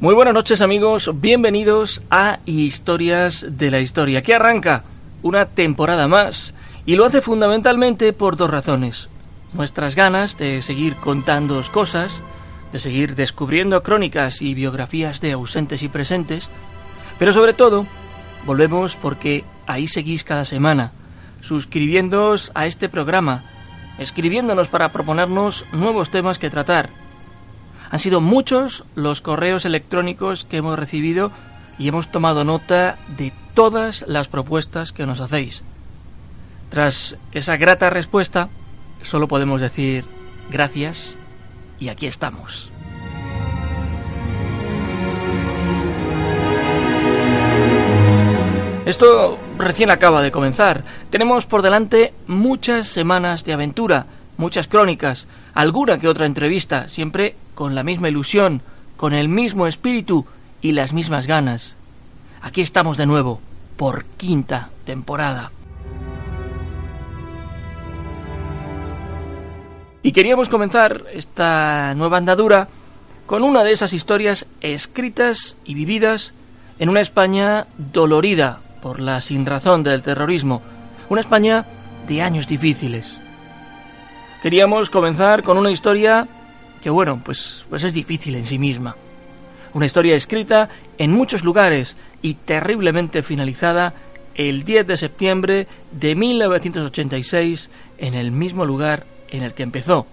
Muy buenas noches amigos, bienvenidos a Historias de la Historia, que arranca una temporada más y lo hace fundamentalmente por dos razones. Nuestras ganas de seguir contando cosas, de seguir descubriendo crónicas y biografías de ausentes y presentes, pero sobre todo volvemos porque ahí seguís cada semana, suscribiéndoos a este programa, escribiéndonos para proponernos nuevos temas que tratar, han sido muchos los correos electrónicos que hemos recibido y hemos tomado nota de todas las propuestas que nos hacéis. Tras esa grata respuesta, solo podemos decir gracias y aquí estamos. Esto recién acaba de comenzar. Tenemos por delante muchas semanas de aventura, muchas crónicas, alguna que otra entrevista, siempre con la misma ilusión, con el mismo espíritu y las mismas ganas. Aquí estamos de nuevo, por quinta temporada. Y queríamos comenzar esta nueva andadura con una de esas historias escritas y vividas en una España dolorida por la sinrazón del terrorismo, una España de años difíciles. Queríamos comenzar con una historia que bueno, pues, pues es difícil en sí misma. Una historia escrita en muchos lugares y terriblemente finalizada el 10 de septiembre de 1986 en el mismo lugar en el que empezó,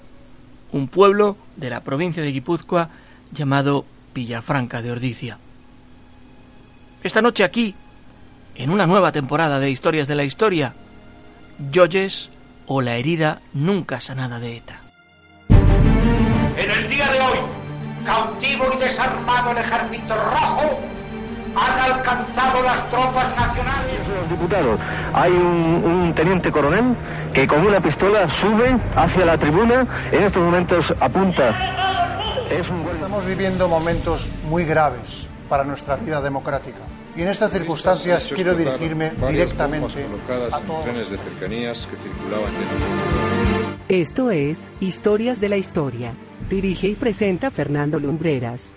un pueblo de la provincia de Guipúzcoa llamado Villafranca de Ordicia. Esta noche aquí, en una nueva temporada de Historias de la Historia, Joyes o la herida nunca sanada de ETA. Y desarmado el ejército rojo, han alcanzado las tropas nacionales. Señor diputado, hay un, un, teniente coronel que con una pistola sube hacia la tribuna, en estos momentos apunta. Es un... Estamos viviendo momentos muy graves para nuestra vida democrática. Y en estas circunstancias quiero dirigirme directamente a todos. trenes de cercanías que circulaban Esto es Historias de la Historia. Dirige y presenta Fernando Lumbreras.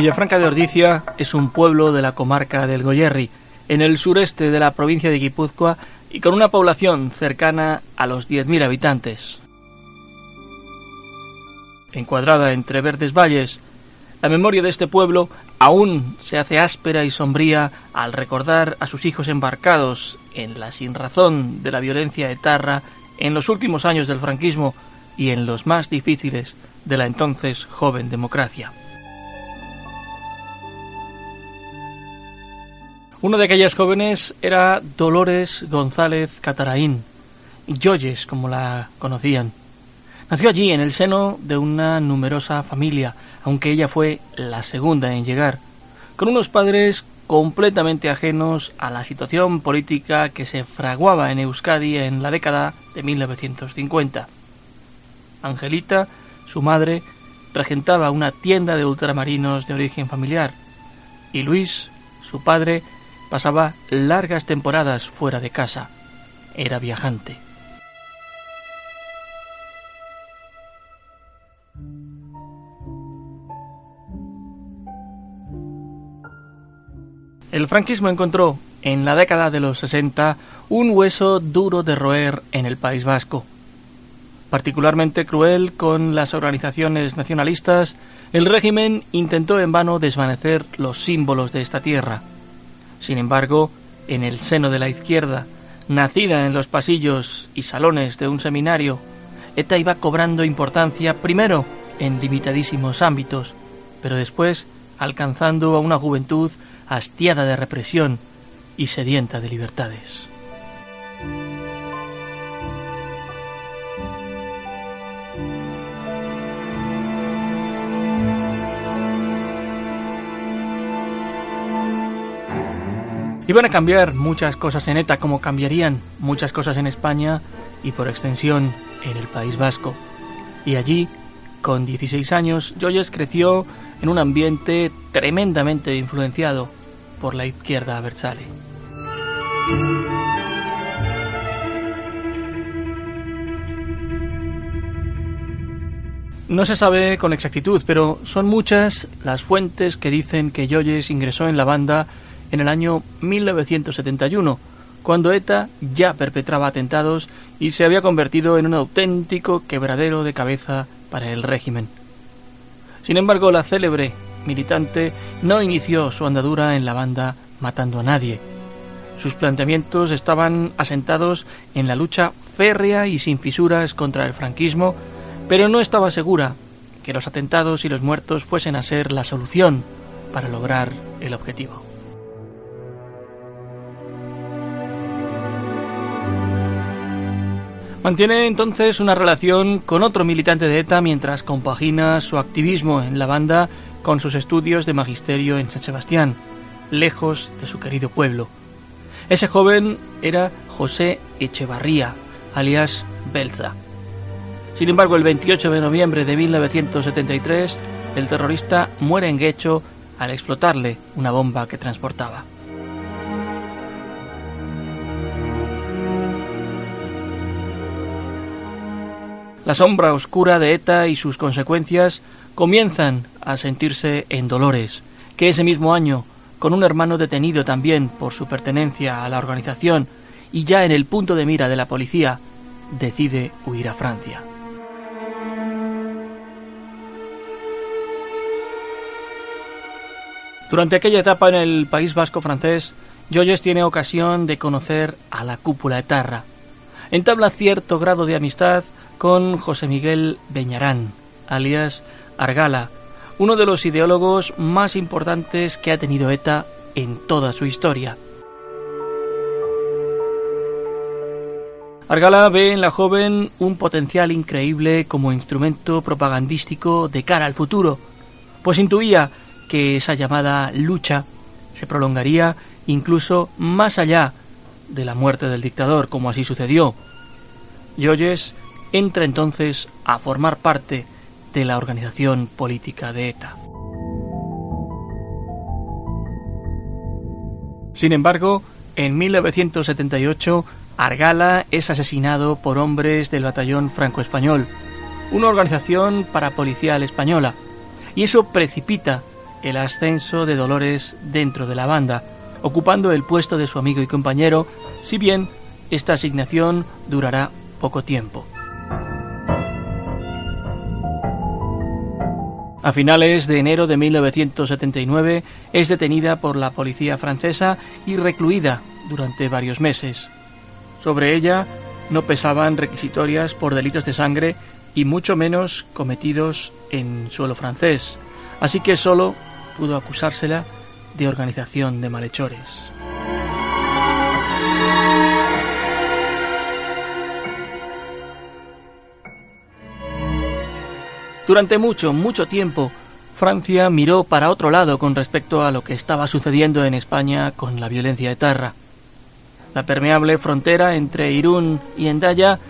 Villafranca de Ordicia es un pueblo de la comarca del Goyerri, en el sureste de la provincia de Guipúzcoa y con una población cercana a los 10.000 habitantes. Encuadrada entre verdes valles, la memoria de este pueblo aún se hace áspera y sombría al recordar a sus hijos embarcados en la sinrazón de la violencia etarra en los últimos años del franquismo y en los más difíciles de la entonces joven democracia. Una de aquellas jóvenes era Dolores González Cataraín, Joyes, como la conocían. Nació allí en el seno de una numerosa familia, aunque ella fue la segunda en llegar, con unos padres completamente ajenos a la situación política que se fraguaba en Euskadi en la década de 1950. Angelita, su madre, regentaba una tienda de ultramarinos de origen familiar, y Luis, su padre, Pasaba largas temporadas fuera de casa. Era viajante. El franquismo encontró, en la década de los 60, un hueso duro de roer en el País Vasco. Particularmente cruel con las organizaciones nacionalistas, el régimen intentó en vano desvanecer los símbolos de esta tierra. Sin embargo, en el seno de la izquierda, nacida en los pasillos y salones de un seminario, ETA iba cobrando importancia primero en limitadísimos ámbitos, pero después alcanzando a una juventud hastiada de represión y sedienta de libertades. Iban a cambiar muchas cosas en ETA como cambiarían muchas cosas en España y por extensión en el País Vasco. Y allí, con 16 años, Joyes creció en un ambiente tremendamente influenciado por la izquierda abertzale. No se sabe con exactitud, pero son muchas las fuentes que dicen que Joyes ingresó en la banda en el año 1971, cuando ETA ya perpetraba atentados y se había convertido en un auténtico quebradero de cabeza para el régimen. Sin embargo, la célebre militante no inició su andadura en la banda matando a nadie. Sus planteamientos estaban asentados en la lucha férrea y sin fisuras contra el franquismo, pero no estaba segura que los atentados y los muertos fuesen a ser la solución para lograr el objetivo. Mantiene entonces una relación con otro militante de ETA mientras compagina su activismo en la banda con sus estudios de magisterio en San Sebastián, lejos de su querido pueblo. Ese joven era José Echevarría, alias Belza. Sin embargo, el 28 de noviembre de 1973, el terrorista muere en Guecho al explotarle una bomba que transportaba. La sombra oscura de ETA y sus consecuencias comienzan a sentirse en Dolores, que ese mismo año, con un hermano detenido también por su pertenencia a la organización y ya en el punto de mira de la policía, decide huir a Francia. Durante aquella etapa en el País Vasco francés, Joyes tiene ocasión de conocer a la cúpula etarra. Entabla cierto grado de amistad con José Miguel Beñarán, alias Argala, uno de los ideólogos más importantes que ha tenido ETA en toda su historia. Argala ve en la joven un potencial increíble como instrumento propagandístico de cara al futuro, pues intuía que esa llamada lucha se prolongaría incluso más allá de la muerte del dictador, como así sucedió. Yoyes entra entonces a formar parte de la organización política de ETA. Sin embargo, en 1978, Argala es asesinado por hombres del batallón franco-español, una organización parapolicial española, y eso precipita el ascenso de Dolores dentro de la banda, ocupando el puesto de su amigo y compañero, si bien esta asignación durará poco tiempo. A finales de enero de 1979 es detenida por la policía francesa y recluida durante varios meses. Sobre ella no pesaban requisitorias por delitos de sangre y mucho menos cometidos en suelo francés, así que solo pudo acusársela de organización de malhechores. Durante mucho, mucho tiempo, Francia miró para otro lado con respecto a lo que estaba sucediendo en España con la violencia etarra. La permeable frontera entre Irún y Endaya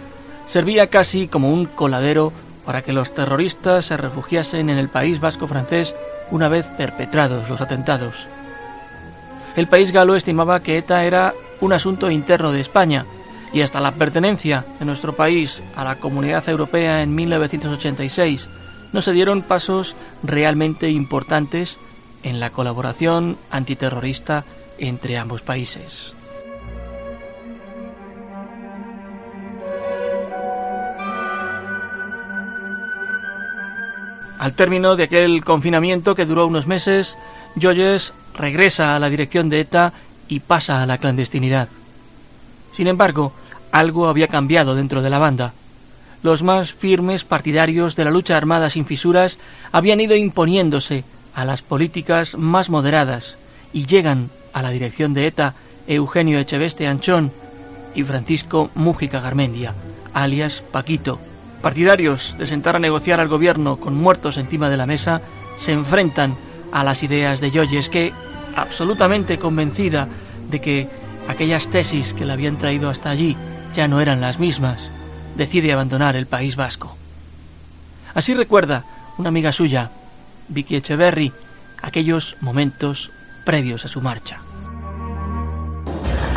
servía casi como un coladero para que los terroristas se refugiasen en el país vasco francés una vez perpetrados los atentados. El país galo estimaba que ETA era un asunto interno de España y hasta la pertenencia de nuestro país a la Comunidad Europea en 1986 no se dieron pasos realmente importantes en la colaboración antiterrorista entre ambos países. Al término de aquel confinamiento que duró unos meses, Joyes regresa a la dirección de ETA y pasa a la clandestinidad. Sin embargo, algo había cambiado dentro de la banda. Los más firmes partidarios de la lucha armada sin fisuras habían ido imponiéndose a las políticas más moderadas y llegan a la dirección de ETA Eugenio Echeveste Anchón y Francisco Mújica Garmendia, alias Paquito. Partidarios de sentar a negociar al gobierno con muertos encima de la mesa, se enfrentan a las ideas de Yoyes que, absolutamente convencida de que aquellas tesis que le habían traído hasta allí ya no eran las mismas, decide abandonar el País Vasco. Así recuerda una amiga suya, Vicky Echeverry, aquellos momentos previos a su marcha.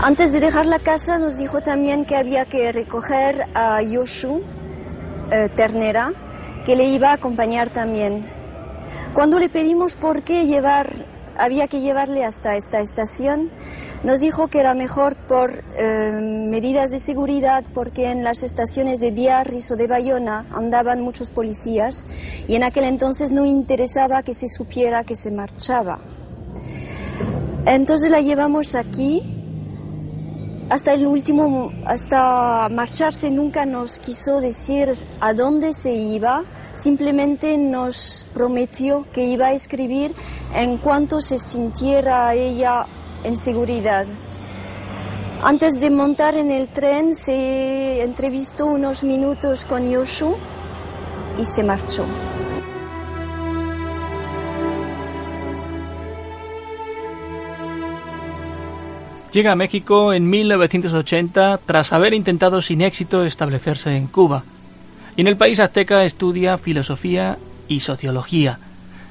Antes de dejar la casa nos dijo también que había que recoger a Yoshu eh, Ternera, que le iba a acompañar también. Cuando le pedimos por qué llevar, había que llevarle hasta esta estación, nos dijo que era mejor por eh, medidas de seguridad porque en las estaciones de Biarritz o de Bayona andaban muchos policías y en aquel entonces no interesaba que se supiera que se marchaba. Entonces la llevamos aquí hasta el último, hasta marcharse nunca nos quiso decir a dónde se iba, simplemente nos prometió que iba a escribir en cuanto se sintiera ella en seguridad. Antes de montar en el tren se entrevistó unos minutos con Yoshu y se marchó. Llega a México en 1980 tras haber intentado sin éxito establecerse en Cuba. Y en el país azteca estudia filosofía y sociología,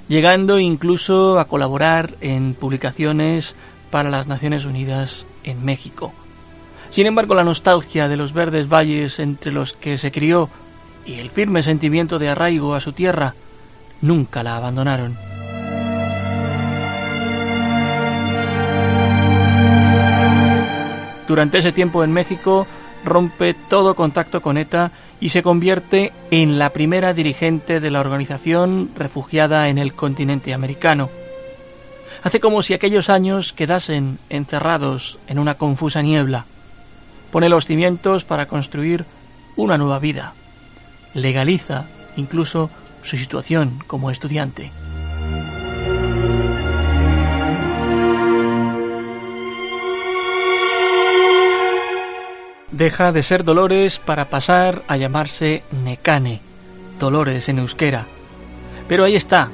llegando incluso a colaborar en publicaciones para las Naciones Unidas en México. Sin embargo, la nostalgia de los verdes valles entre los que se crió y el firme sentimiento de arraigo a su tierra nunca la abandonaron. Durante ese tiempo en México rompe todo contacto con ETA y se convierte en la primera dirigente de la organización refugiada en el continente americano. Hace como si aquellos años quedasen encerrados en una confusa niebla. Pone los cimientos para construir una nueva vida. Legaliza incluso su situación como estudiante. Deja de ser Dolores para pasar a llamarse Necane, Dolores en euskera. Pero ahí está,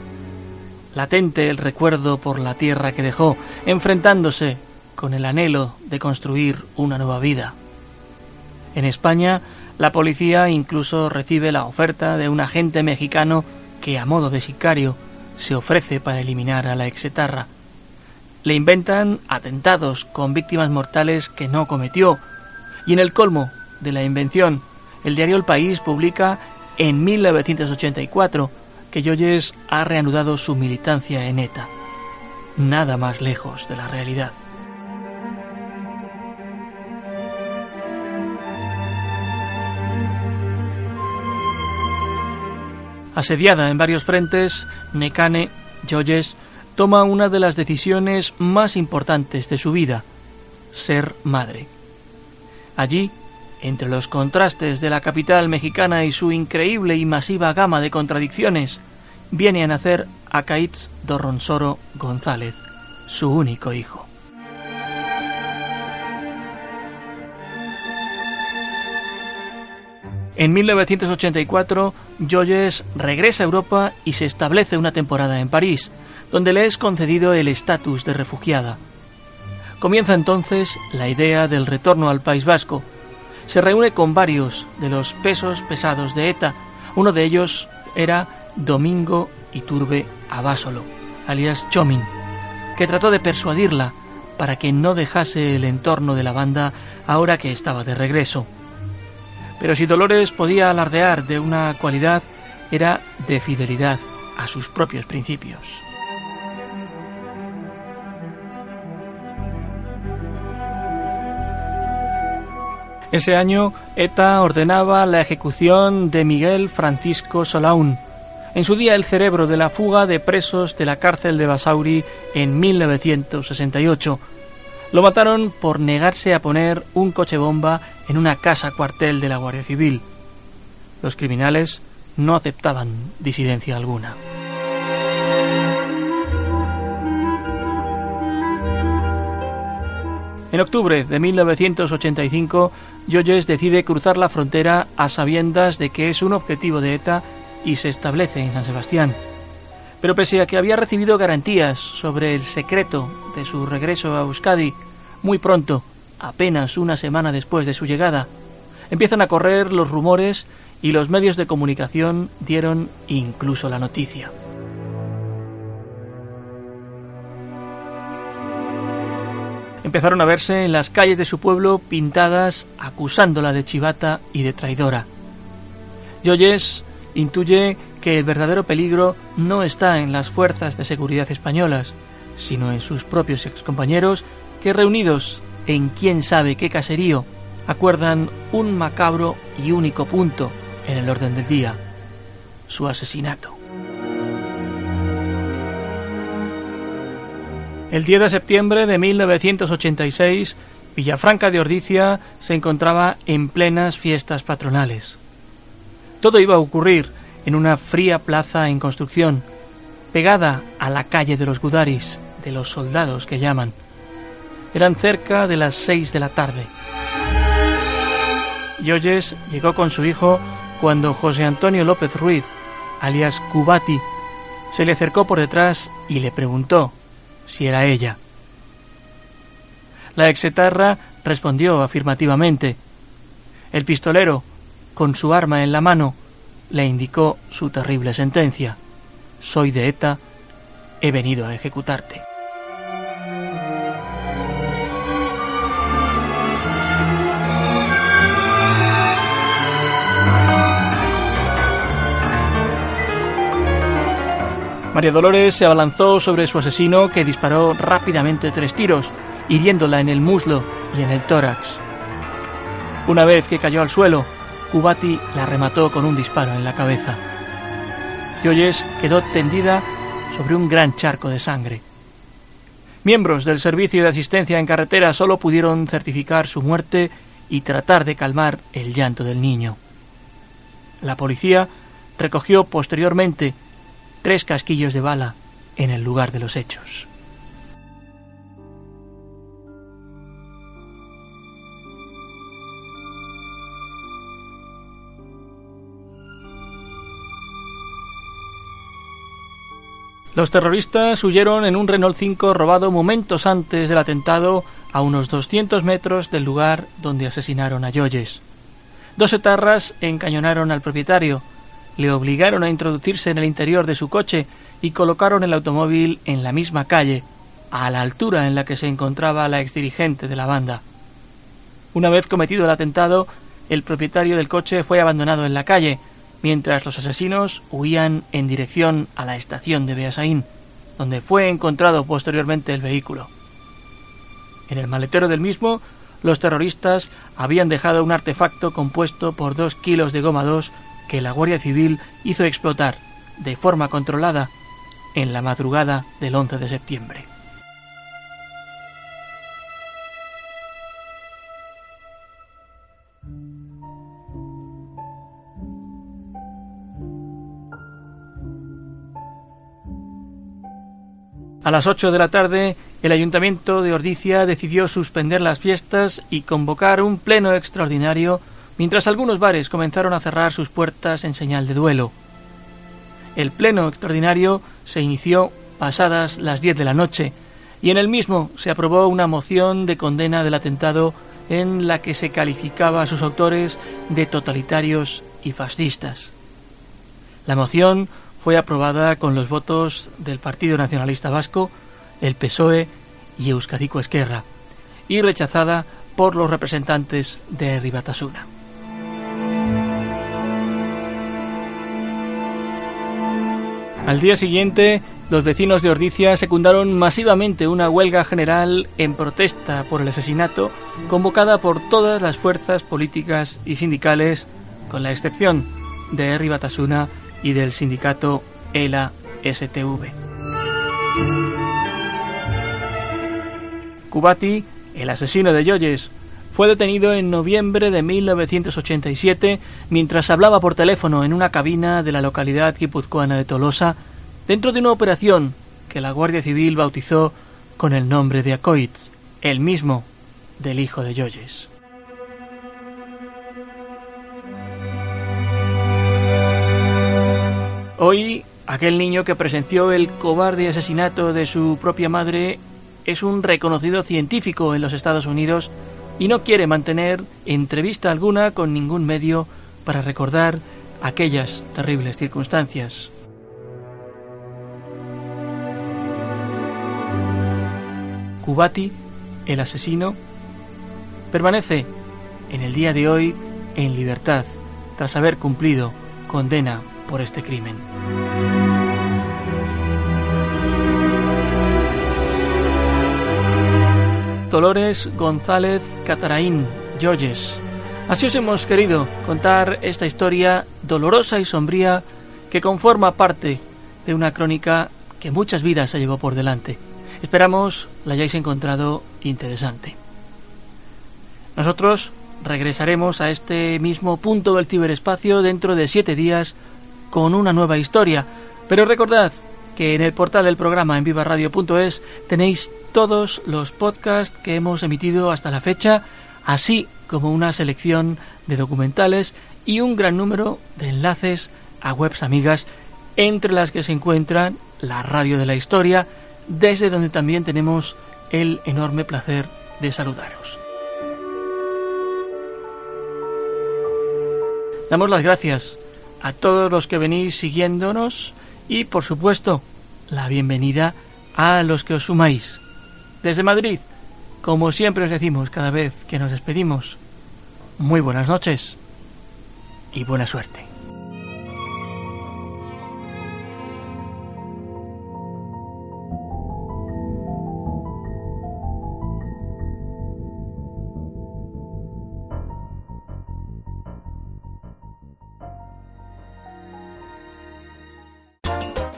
latente el recuerdo por la tierra que dejó, enfrentándose con el anhelo de construir una nueva vida. En España, la policía incluso recibe la oferta de un agente mexicano que, a modo de sicario, se ofrece para eliminar a la exetarra. Le inventan atentados con víctimas mortales que no cometió, y en el colmo de la invención, el diario El País publica en 1984 que Yoyes ha reanudado su militancia en ETA. Nada más lejos de la realidad. Asediada en varios frentes, Nekane Yoyes toma una de las decisiones más importantes de su vida, ser madre. Allí entre los contrastes de la capital mexicana y su increíble y masiva gama de contradicciones, viene a nacer Acaitz Dorronsoro González, su único hijo. En 1984, Joyes regresa a Europa y se establece una temporada en París, donde le es concedido el estatus de refugiada. Comienza entonces la idea del retorno al País Vasco, se reúne con varios de los pesos pesados de ETA. Uno de ellos era Domingo Iturbe Abásolo, alias Chomin, que trató de persuadirla para que no dejase el entorno de la banda ahora que estaba de regreso. Pero si Dolores podía alardear de una cualidad, era de fidelidad a sus propios principios. Ese año, ETA ordenaba la ejecución de Miguel Francisco Solaún, en su día el cerebro de la fuga de presos de la cárcel de Basauri en 1968. Lo mataron por negarse a poner un coche bomba en una casa cuartel de la Guardia Civil. Los criminales no aceptaban disidencia alguna. En octubre de 1985, Joyes decide cruzar la frontera a sabiendas de que es un objetivo de ETA y se establece en San Sebastián. Pero pese a que había recibido garantías sobre el secreto de su regreso a Euskadi, muy pronto, apenas una semana después de su llegada, empiezan a correr los rumores y los medios de comunicación dieron incluso la noticia. Empezaron a verse en las calles de su pueblo pintadas acusándola de chivata y de traidora. Yoyes intuye que el verdadero peligro no está en las fuerzas de seguridad españolas, sino en sus propios excompañeros que reunidos en quién sabe qué caserío acuerdan un macabro y único punto en el orden del día, su asesinato. El 10 de septiembre de 1986, Villafranca de Ordicia se encontraba en plenas fiestas patronales. Todo iba a ocurrir en una fría plaza en construcción, pegada a la calle de los Gudaris, de los soldados que llaman. Eran cerca de las seis de la tarde. Yoyes llegó con su hijo cuando José Antonio López Ruiz, alias Cubati, se le acercó por detrás y le preguntó si era ella. La exetarra respondió afirmativamente. El pistolero, con su arma en la mano, le indicó su terrible sentencia. Soy de ETA, he venido a ejecutarte. María Dolores se abalanzó sobre su asesino que disparó rápidamente tres tiros, hiriéndola en el muslo y en el tórax. Una vez que cayó al suelo, Cubati la remató con un disparo en la cabeza. Yoyes quedó tendida sobre un gran charco de sangre. Miembros del Servicio de Asistencia en Carretera solo pudieron certificar su muerte y tratar de calmar el llanto del niño. La policía recogió posteriormente tres casquillos de bala en el lugar de los hechos. Los terroristas huyeron en un Renault 5 robado momentos antes del atentado a unos 200 metros del lugar donde asesinaron a Yoyes. Dos etarras encañonaron al propietario, le obligaron a introducirse en el interior de su coche y colocaron el automóvil en la misma calle, a la altura en la que se encontraba la exdirigente de la banda. Una vez cometido el atentado, el propietario del coche fue abandonado en la calle, mientras los asesinos huían en dirección a la estación de Beasaín, donde fue encontrado posteriormente el vehículo. En el maletero del mismo, los terroristas habían dejado un artefacto compuesto por dos kilos de goma 2 que la Guardia Civil hizo explotar de forma controlada en la madrugada del 11 de septiembre. A las 8 de la tarde, el ayuntamiento de Ordicia decidió suspender las fiestas y convocar un pleno extraordinario mientras algunos bares comenzaron a cerrar sus puertas en señal de duelo. El pleno extraordinario se inició pasadas las diez de la noche y en el mismo se aprobó una moción de condena del atentado en la que se calificaba a sus autores de totalitarios y fascistas. La moción fue aprobada con los votos del Partido Nacionalista Vasco, el PSOE y Euskadico Esquerra, y rechazada por los representantes de Ribatasuna. Al día siguiente, los vecinos de Ordicia secundaron masivamente una huelga general en protesta por el asesinato convocada por todas las fuerzas políticas y sindicales, con la excepción de Herri Batasuna y del sindicato ELA-STV. Kubati, el asesino de Yoyes, fue detenido en noviembre de 1987 mientras hablaba por teléfono en una cabina de la localidad guipuzcoana de Tolosa dentro de una operación que la Guardia Civil bautizó con el nombre de Acoitz, el mismo del hijo de Yoyes. Hoy, aquel niño que presenció el cobarde asesinato de su propia madre es un reconocido científico en los Estados Unidos y no quiere mantener entrevista alguna con ningún medio para recordar aquellas terribles circunstancias. Kubati, el asesino, permanece en el día de hoy en libertad tras haber cumplido condena por este crimen. Dolores González Cataraín Joyes. Así os hemos querido contar esta historia dolorosa y sombría que conforma parte de una crónica que muchas vidas se llevó por delante. Esperamos la hayáis encontrado interesante. Nosotros regresaremos a este mismo punto del ciberespacio dentro de siete días con una nueva historia. Pero recordad que en el portal del programa en vivaradio.es tenéis todos los podcasts que hemos emitido hasta la fecha, así como una selección de documentales y un gran número de enlaces a webs amigas, entre las que se encuentran la Radio de la Historia, desde donde también tenemos el enorme placer de saludaros. Damos las gracias a todos los que venís siguiéndonos y, por supuesto, la bienvenida a los que os sumáis. Desde Madrid, como siempre os decimos cada vez que nos despedimos, muy buenas noches y buena suerte.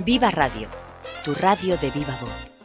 Viva Radio, tu radio de viva voz.